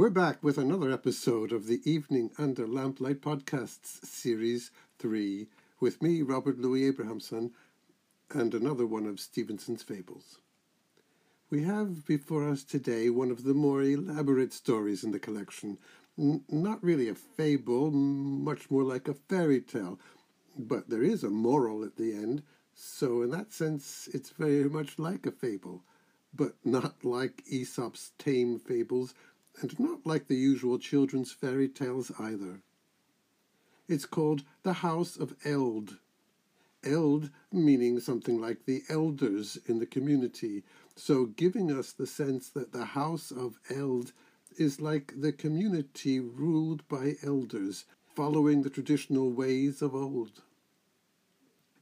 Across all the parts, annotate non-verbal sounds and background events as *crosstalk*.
We're back with another episode of the Evening Under Lamplight Podcasts Series 3 with me, Robert Louis Abrahamson, and another one of Stevenson's fables. We have before us today one of the more elaborate stories in the collection. N- not really a fable, much more like a fairy tale, but there is a moral at the end, so in that sense it's very much like a fable, but not like Aesop's tame fables, and not like the usual children's fairy tales either. It's called The House of Eld. Eld meaning something like the elders in the community, so giving us the sense that the House of Eld is like the community ruled by elders, following the traditional ways of old.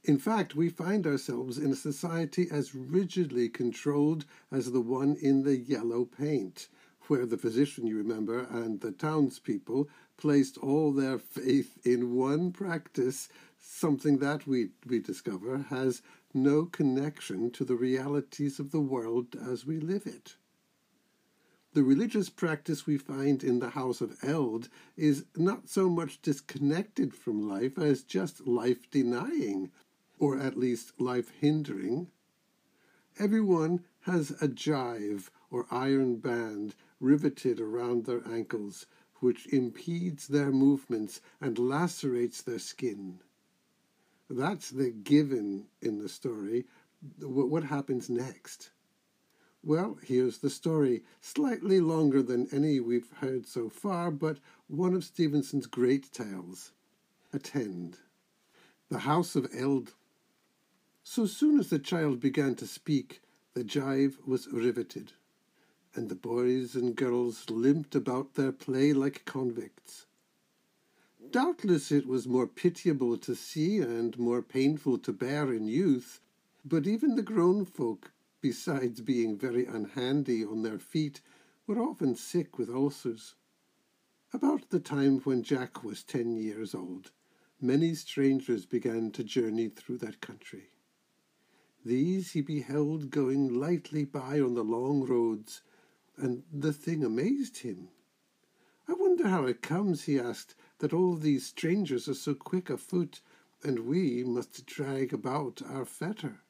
In fact, we find ourselves in a society as rigidly controlled as the one in the yellow paint, where the physician, you remember, and the townspeople placed all their faith in one practice, something that we, we discover has no connection to the realities of the world as we live it. The religious practice we find in the House of Eld is not so much disconnected from life as just life denying, or at least life hindering. Everyone has a gyve or iron band riveted around their ankles, which impedes their movements and lacerates their skin. That's the given in the story. What happens next? Well, here's the story, slightly longer than any we've heard so far, but one of Stevenson's great tales. Attend. The House of Eld. So soon as the child began to speak, the gyve was riveted, and the boys and girls limped about their play like convicts. Doubtless it was more pitiable to see and more painful to bear in youth, but even the grown folk, besides being very unhandy on their feet, were often sick with ulcers. About the time when Jack was ten years old, many strangers began to journey through that country. These he beheld going lightly by on the long roads, and the thing amazed him. I wonder how it comes, he asked, that all these strangers are so quick afoot, and we must drag about our fetter.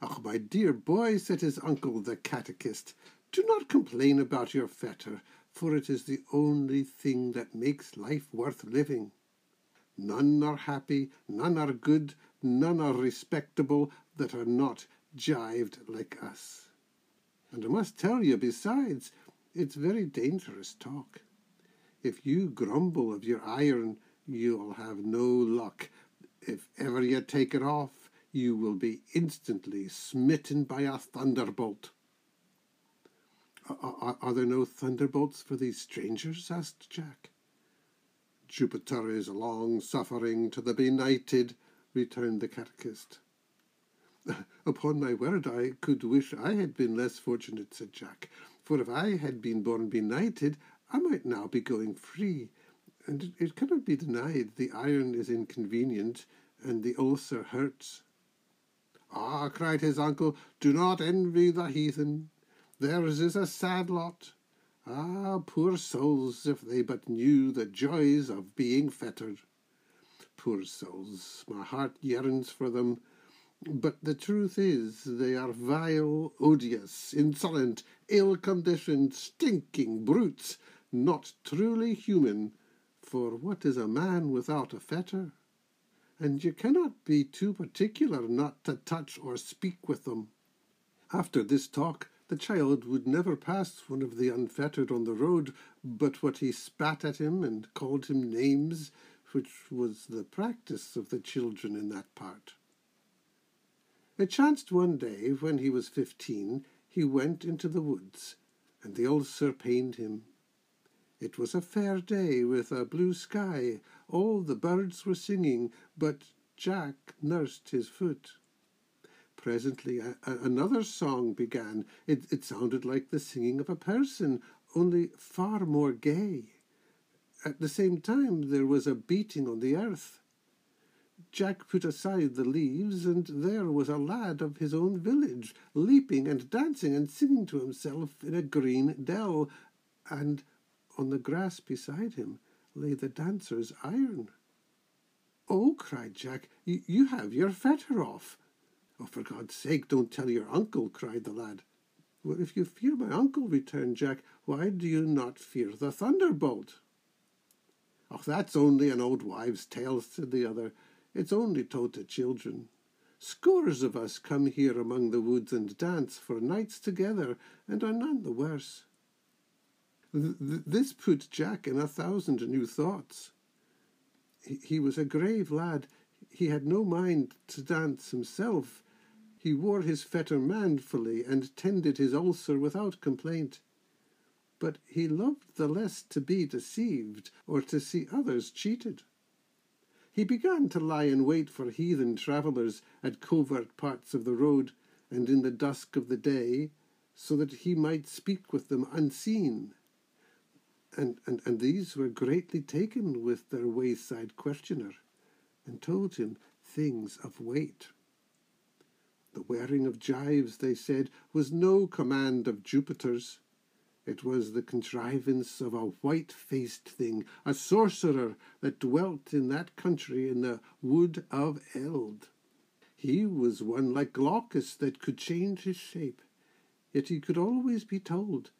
Ah, my dear boy, said his uncle the catechist, do not complain about your fetter, for it is the only thing that makes life worth living. None are happy, none are good, none are respectable that are not gyved like us. And I must tell you, besides, it's very dangerous talk. If you grumble of your iron, you'll have no luck. If ever you take it off, you will be instantly smitten by a thunderbolt. Are, are, there no thunderbolts for these strangers? asked Jack. Jupiter is long suffering to the benighted, returned the catechist. *laughs* Upon my word, I could wish I had been less fortunate, said Jack, for if I had been born benighted, I might now be going free, and it cannot be denied the iron is inconvenient and the ulcer hurts. Ah, cried his uncle, do not envy the heathen. Theirs is a sad lot. Ah, poor souls, if they but knew the joys of being fettered. Poor souls, my heart yearns for them. But the truth is, they are vile, odious, insolent, ill conditioned, stinking brutes, not truly human, for what is a man without a fetter? And you cannot be too particular not to touch or speak with them. After this talk, the child would never pass one of the unfettered on the road, but what he spat at him and called him names, which was the practice of the children in that part. It chanced one day, when he was fifteen, he went into the woods, and the ulcer pained him. It was a fair day with a blue sky. All the birds were singing, but Jack nursed his foot. Presently a, a, another song began. It, it sounded like the singing of a person, only far more gay. At the same time there was a beating on the earth. Jack put aside the leaves, and there was a lad of his own village, leaping and dancing and singing to himself in a green dell, and on the grass beside him lay the dancer's iron. Oh, cried Jack, you have your fetter off. Oh, for God's sake, don't tell your uncle, cried the lad. Well, if you fear my uncle, returned Jack, why do you not fear the thunderbolt? Oh, that's only an old wives' tale, said the other. It's only told to children. Scores of us come here among the woods and dance for nights together, and are none the worse. Th- this put Jack in a thousand new thoughts. He was a grave lad. He had no mind to dance himself. He wore his fetter manfully and tended his ulcer without complaint. But he loved the less to be deceived or to see others cheated. He began to lie in wait for heathen travellers at covert parts of the road and in the dusk of the day, so that he might speak with them unseen. And, and, and these were greatly taken with their wayside questioner, and told him things of weight. The wearing of gyves, they said, was no command of Jupiter's, it was the contrivance of a white faced thing, a sorcerer that dwelt in that country in the wood of Eld. He was one like Glaucus that could change his shape, yet he could always be told,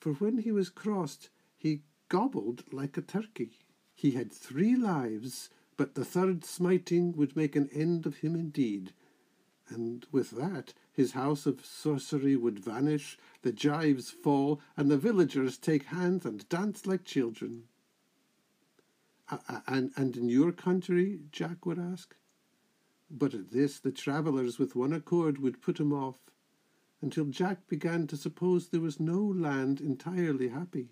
for when he was crossed, he gobbled like a turkey. He had three lives, but the third smiting would make an end of him indeed, and with that his house of sorcery would vanish, the gyves fall, and the villagers take hands and dance like children. And, and in your country? Jack would ask. But at this the travellers with one accord would put him off, until Jack began to suppose there was no land entirely happy.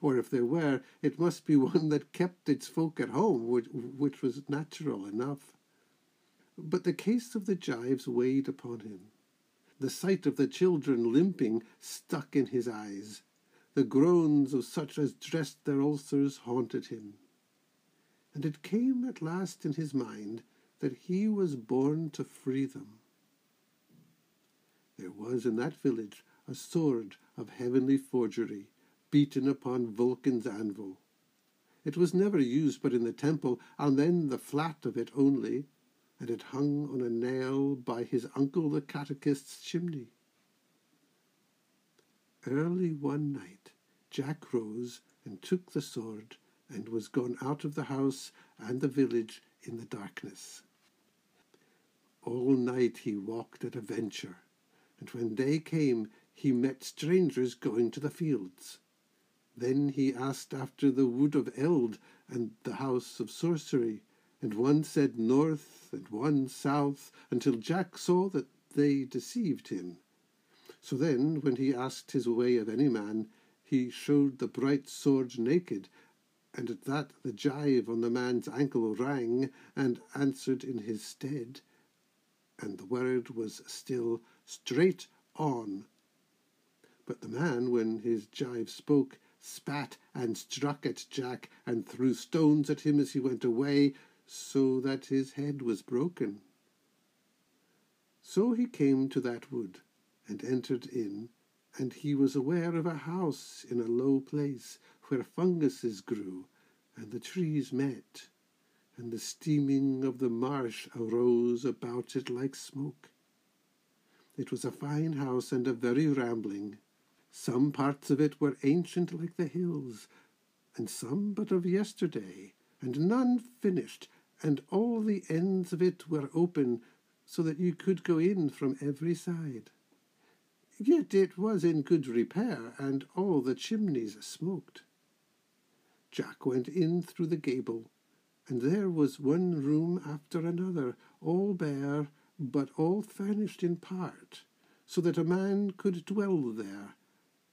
Or if there were, it must be one that kept its folk at home, which, which was natural enough. But the case of the gyves weighed upon him. The sight of the children limping stuck in his eyes. The groans of such as dressed their ulcers haunted him. And it came at last in his mind that he was born to free them. There was in that village a sword of heavenly forgery, beaten upon Vulcan's anvil. It was never used but in the temple, and then the flat of it only, and it hung on a nail by his uncle the catechist's chimney. Early one night Jack rose and took the sword and was gone out of the house and the village in the darkness. All night he walked at a venture, and when day came he met strangers going to the fields. Then he asked after the wood of Eld and the house of sorcery, and one said north and one south, until Jack saw that they deceived him. So then, when he asked his way of any man, he showed the bright sword naked, and at that the gyve on the man's ankle rang and answered in his stead, and the word was still straight on. But the man, when his gyve spoke, spat and struck at Jack, and threw stones at him as he went away, so that his head was broken. So he came to that wood, and entered in, and he was aware of a house in a low place, where funguses grew, and the trees met, and the steaming of the marsh arose about it like smoke. It was a fine house and a very rambling. Some parts of it were ancient like the hills, and some but of yesterday, and none finished, and all the ends of it were open, so that you could go in from every side. Yet it was in good repair, and all the chimneys smoked. Jack went in through the gable, and there was one room after another, all bare, but all furnished in part, so that a man could dwell there,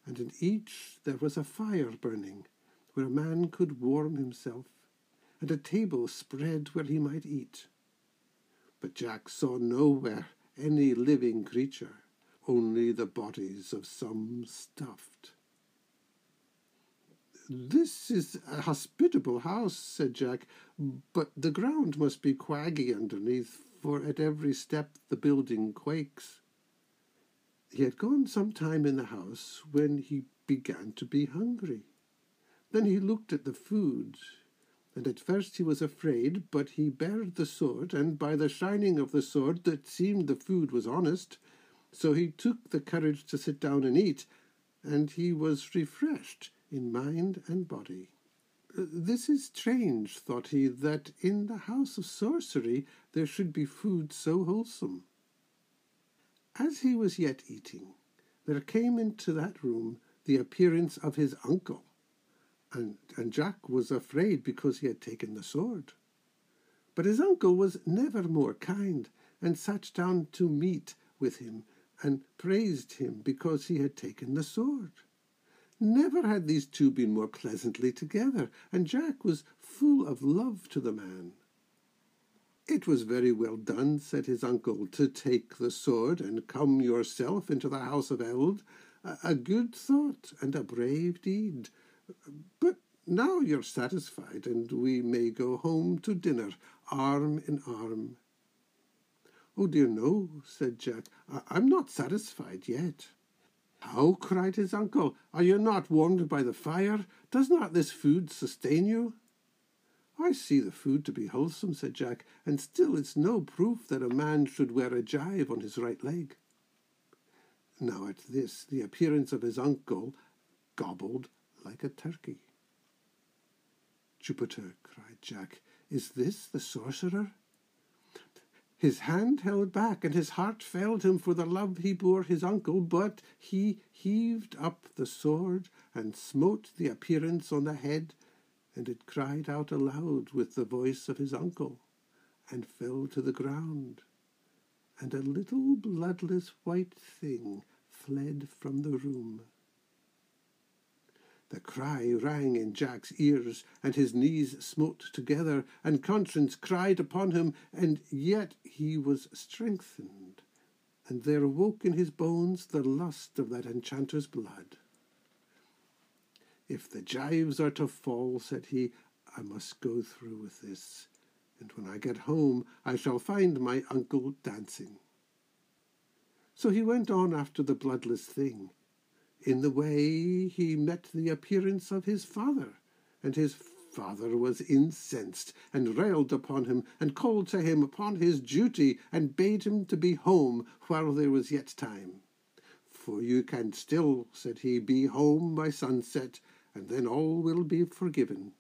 and in each there was a fire burning, where a man could warm himself and a table spread where he might eat. But Jack saw nowhere any living creature, only the bodies of some stuffed. This is a hospitable house, said Jack, but the ground must be quaggy underneath, for at every step the building quakes. He had gone some time in the house when he began to be hungry. Then he looked at the food, and at first he was afraid, but he bared the sword, and by the shining of the sword that seemed the food was honest. So he took the courage to sit down and eat, and he was refreshed in mind and body. This is strange, thought he, that in the house of sorcery there should be food so wholesome. As he was yet eating, there came into that room the appearance of his uncle, and, and Jack was afraid because he had taken the sword. But his uncle was never more kind, and sat down to meat with him, and praised him because he had taken the sword. Never had these two been more pleasantly together, and Jack was full of love to the man. It was very well done, said his uncle, to take the sword and come yourself into the house of Eld. A, a good thought and a brave deed. But now you're satisfied, and we may go home to dinner, arm in arm. Oh dear, no, said Jack. I- I'm not satisfied yet. How? cried his uncle. Are you not warmed by the fire? Does not this food sustain you? I see the food to be wholesome, said Jack, and still it's no proof that a man should wear a gyve on his right leg. Now at this the appearance of his uncle gobbled like a turkey. Jupiter, cried Jack, is this the sorcerer? His hand held back, and his heart failed him for the love he bore his uncle, but he heaved up the sword and smote the appearance on the head, and it cried out aloud with the voice of his uncle, and fell to the ground, and a little bloodless white thing fled from the room. The cry rang in Jack's ears, and his knees smote together, and conscience cried upon him, and yet he was strengthened, and there awoke in his bones the lust of that enchanter's blood. If the gyves are to fall, said he, I must go through with this, and when I get home I shall find my uncle dancing. So he went on after the bloodless thing. In the way he met the appearance of his father, and his father was incensed, and railed upon him, and called to him upon his duty, and bade him to be home while there was yet time. For you can still, said he, be home by sunset, and then all will be forgiven.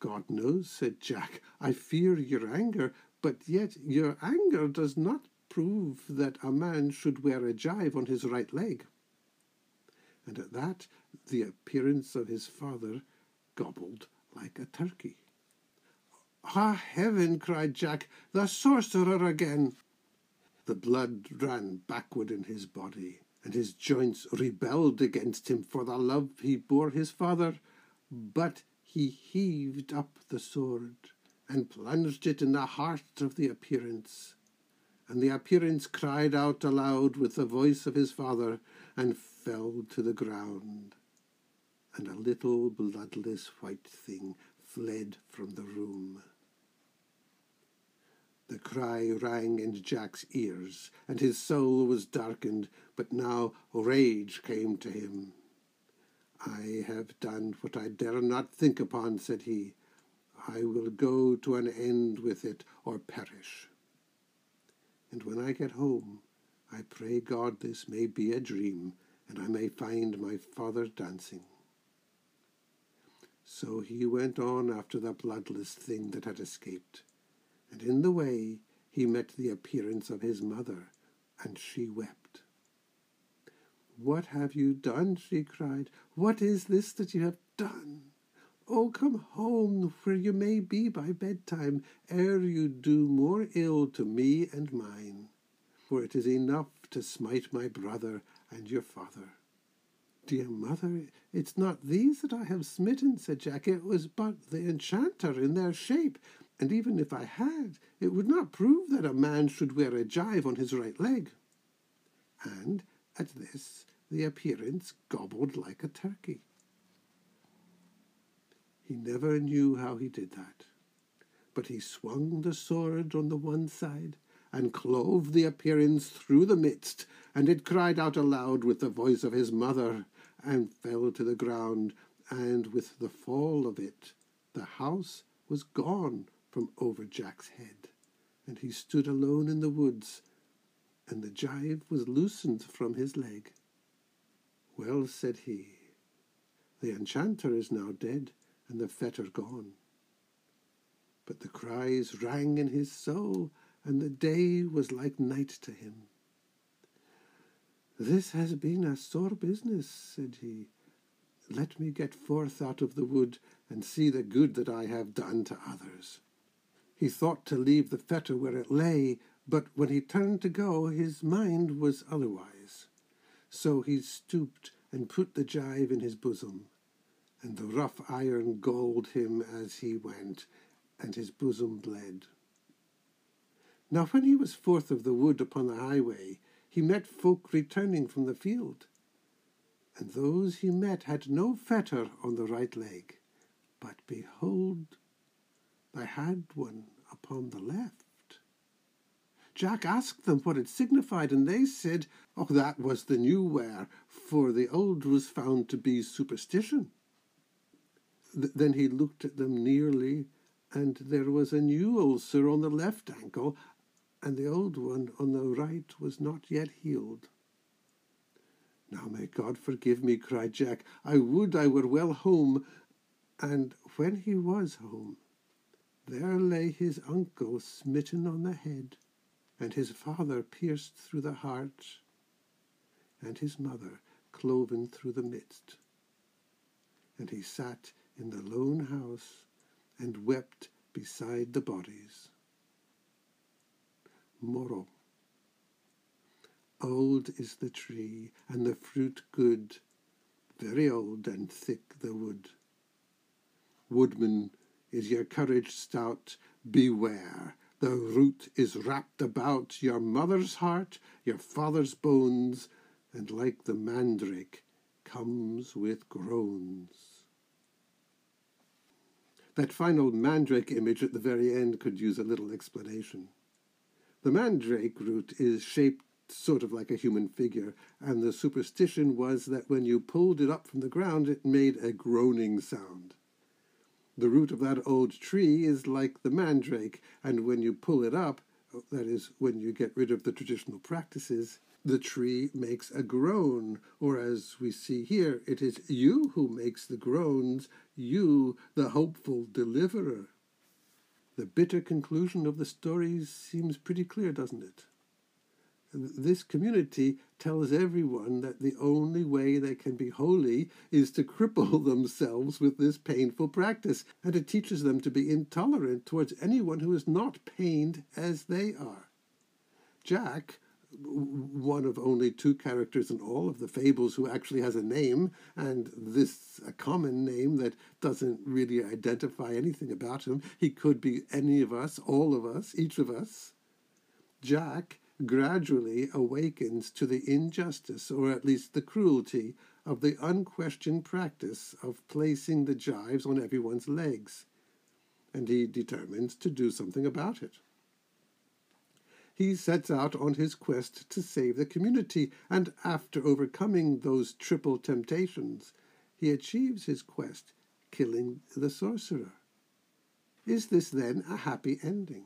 God knows, said Jack, I fear your anger, but yet your anger does not prove that a man should wear a gyve on his right leg. And at that the appearance of his father gobbled like a turkey. Ah, heaven! cried Jack, the sorcerer again. The blood ran backward in his body, and his joints rebelled against him for the love he bore his father. But he heaved up the sword and plunged it in the heart of the appearance. And the appearance cried out aloud with the voice of his father, and fell to the ground. And a little bloodless white thing fled from the room. The cry rang in Jack's ears, and his soul was darkened, but now rage came to him. I have done what I dare not think upon, said he. I will go to an end with it or perish. And when I get home, I pray God this may be a dream, and I may find my father dancing. So he went on after the bloodless thing that had escaped and in the way he met the appearance of his mother, and she wept. What have you done? she cried. What is this that you have done? Oh, come home, where you may be by bedtime, ere you do more ill to me and mine. For it is enough to smite my brother and your father. Dear mother, it's not these that I have smitten, said Jack. It was but the enchanter in their shape, and even if I had, it would not prove that a man should wear a gyve on his right leg. And at this the appearance gobbled like a turkey. He never knew how he did that, but he swung the sword on the one side and clove the appearance through the midst, and it cried out aloud with the voice of his mother, and fell to the ground, and with the fall of it the house was gone from over Jack's head, and he stood alone in the woods, and the gyve was loosened from his leg. Well, said he, the enchanter is now dead, and the fetter gone. But the cries rang in his soul, and the day was like night to him. This has been a sore business, said he. Let me get forth out of the wood and see the good that I have done to others. He thought to leave the fetter where it lay, but when he turned to go, his mind was otherwise. So he stooped and put the gyve in his bosom, and the rough iron galled him as he went, and his bosom bled. Now when he was forth of the wood upon the highway, he met folk returning from the field, and those he met had no fetter on the right leg, but behold, they had one upon the left. Jack asked them what it signified, and they said, Oh, that was the new wear, for the old was found to be superstition. Th- then he looked at them nearly, and there was a new ulcer on the left ankle, and the old one on the right was not yet healed. Now may God forgive me, cried Jack. I would I were well home. And when he was home, there lay his uncle smitten on the head, and his father pierced through the heart, and his mother cloven through the midst. And he sat in the lone house and wept beside the bodies. Moral. Old is the tree, and the fruit good, very old and thick the wood. Woodman, is your courage stout? Beware! The root is wrapped about your mother's heart, your father's bones, and like the mandrake, comes with groans. That final mandrake image at the very end could use a little explanation. The mandrake root is shaped sort of like a human figure, and the superstition was that when you pulled it up from the ground, it made a groaning sound. The root of that old tree is like the mandrake, and when you pull it up, oh, that is, when you get rid of the traditional practices, the tree makes a groan, or as we see here, it is you who makes the groans, you, the hopeful deliverer. The bitter conclusion of the story seems pretty clear, doesn't it? this community tells everyone that the only way they can be holy is to cripple *laughs* themselves with this painful practice, and it teaches them to be intolerant towards anyone who is not pained as they are. Jack, one of only two characters in all of the fables who actually has a name, and this a common name that doesn't really identify anything about him. He could be any of us, all of us, each of us. Jack gradually awakens to the injustice, or at least the cruelty, of the unquestioned practice of placing the gyves on everyone's legs, and he determines to do something about it. He sets out on his quest to save the community, and after overcoming those triple temptations, he achieves his quest, killing the sorcerer. Is this then a happy ending?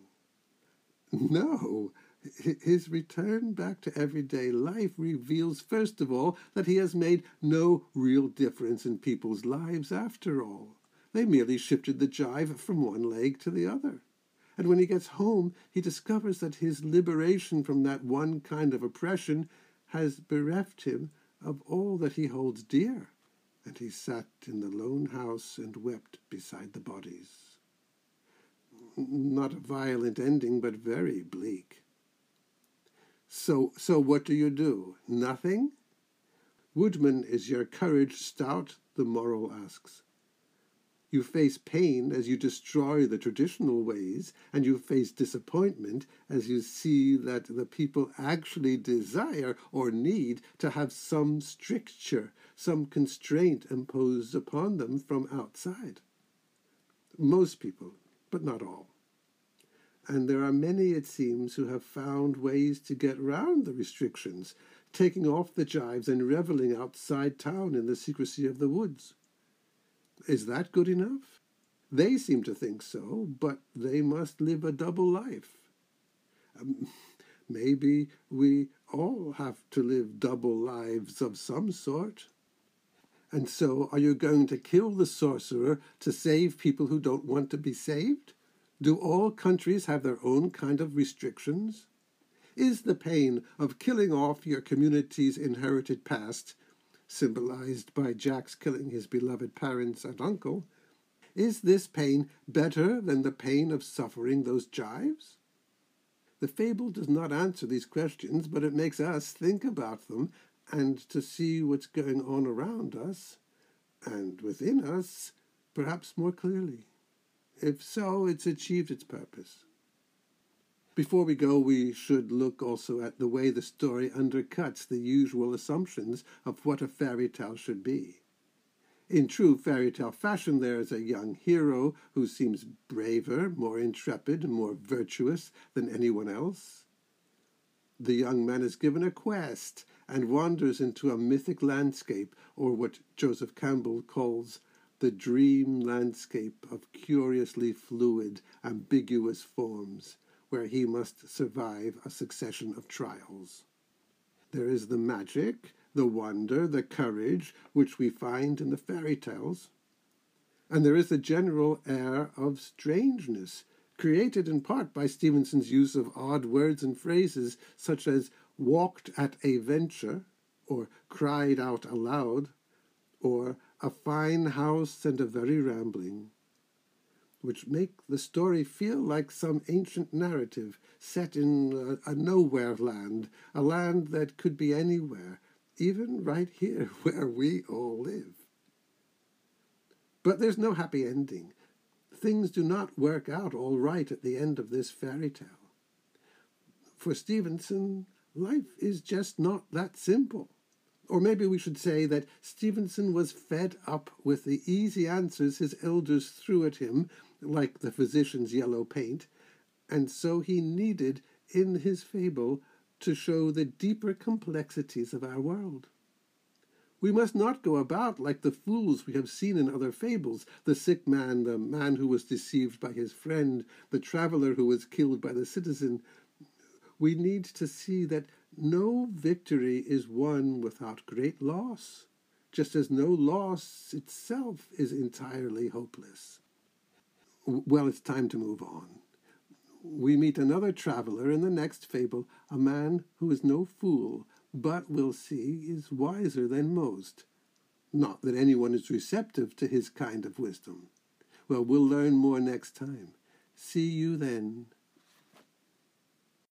No, his return back to everyday life reveals, first of all, that he has made no real difference in people's lives after all. They merely shifted the gyve from one leg to the other. And when he gets home, he discovers that his liberation from that one kind of oppression has bereft him of all that he holds dear. And he sat in the lone house and wept beside the bodies. Not a violent ending, but very bleak. So, so what do you do? Nothing? Woodman, is your courage stout? The moral asks. You face pain as you destroy the traditional ways, and you face disappointment as you see that the people actually desire or need to have some stricture, some constraint imposed upon them from outside. Most people, but not all. and there are many, it seems, who have found ways to get round the restrictions, taking off the gyves and revelling outside town in the secrecy of the woods. Is that good enough? They seem to think so, but they must live a double life. Um, maybe we all have to live double lives of some sort. And so, are you going to kill the sorcerer to save people who don't want to be saved? Do all countries have their own kind of restrictions? Is the pain of killing off your community's inherited past, symbolized by Jack's killing his beloved parents and uncle, is this pain better than the pain of suffering those gyves? The fable does not answer these questions, but it makes us think about them and to see what's going on around us and within us perhaps more clearly. If so, it's achieved its purpose. Before we go, we should look also at the way the story undercuts the usual assumptions of what a fairy tale should be. In true fairy tale fashion, there is a young hero who seems braver, more intrepid, more virtuous than anyone else. The young man is given a quest and wanders into a mythic landscape, or what Joseph Campbell calls the dream landscape of curiously fluid, ambiguous forms, where he must survive a succession of trials. There is the magic, the wonder, the courage which we find in the fairy tales. And there is a general air of strangeness, created in part by Stevenson's use of odd words and phrases such as walked at a venture, or cried out aloud, or a fine house and a very rambling, which make the story feel like some ancient narrative set in a, a nowhere land, a land that could be anywhere, even right here *laughs* where we all live. But there's no happy ending. Things do not work out all right at the end of this fairy tale. For Stevenson, life is just not that simple. Or maybe we should say that Stevenson was fed up with the easy answers his elders threw at him, like the physician's yellow paint, and so he needed in his fable to show the deeper complexities of our world. We must not go about like the fools we have seen in other fables the sick man, the man who was deceived by his friend, the traveller who was killed by the citizen. We need to see that no victory is won without great loss, just as no loss itself is entirely hopeless. Well, it's time to move on we meet another traveller in the next fable, a man who is no fool, but, we'll see, is wiser than most. Not that anyone is receptive to his kind of wisdom. Well, we'll learn more next time. See you then.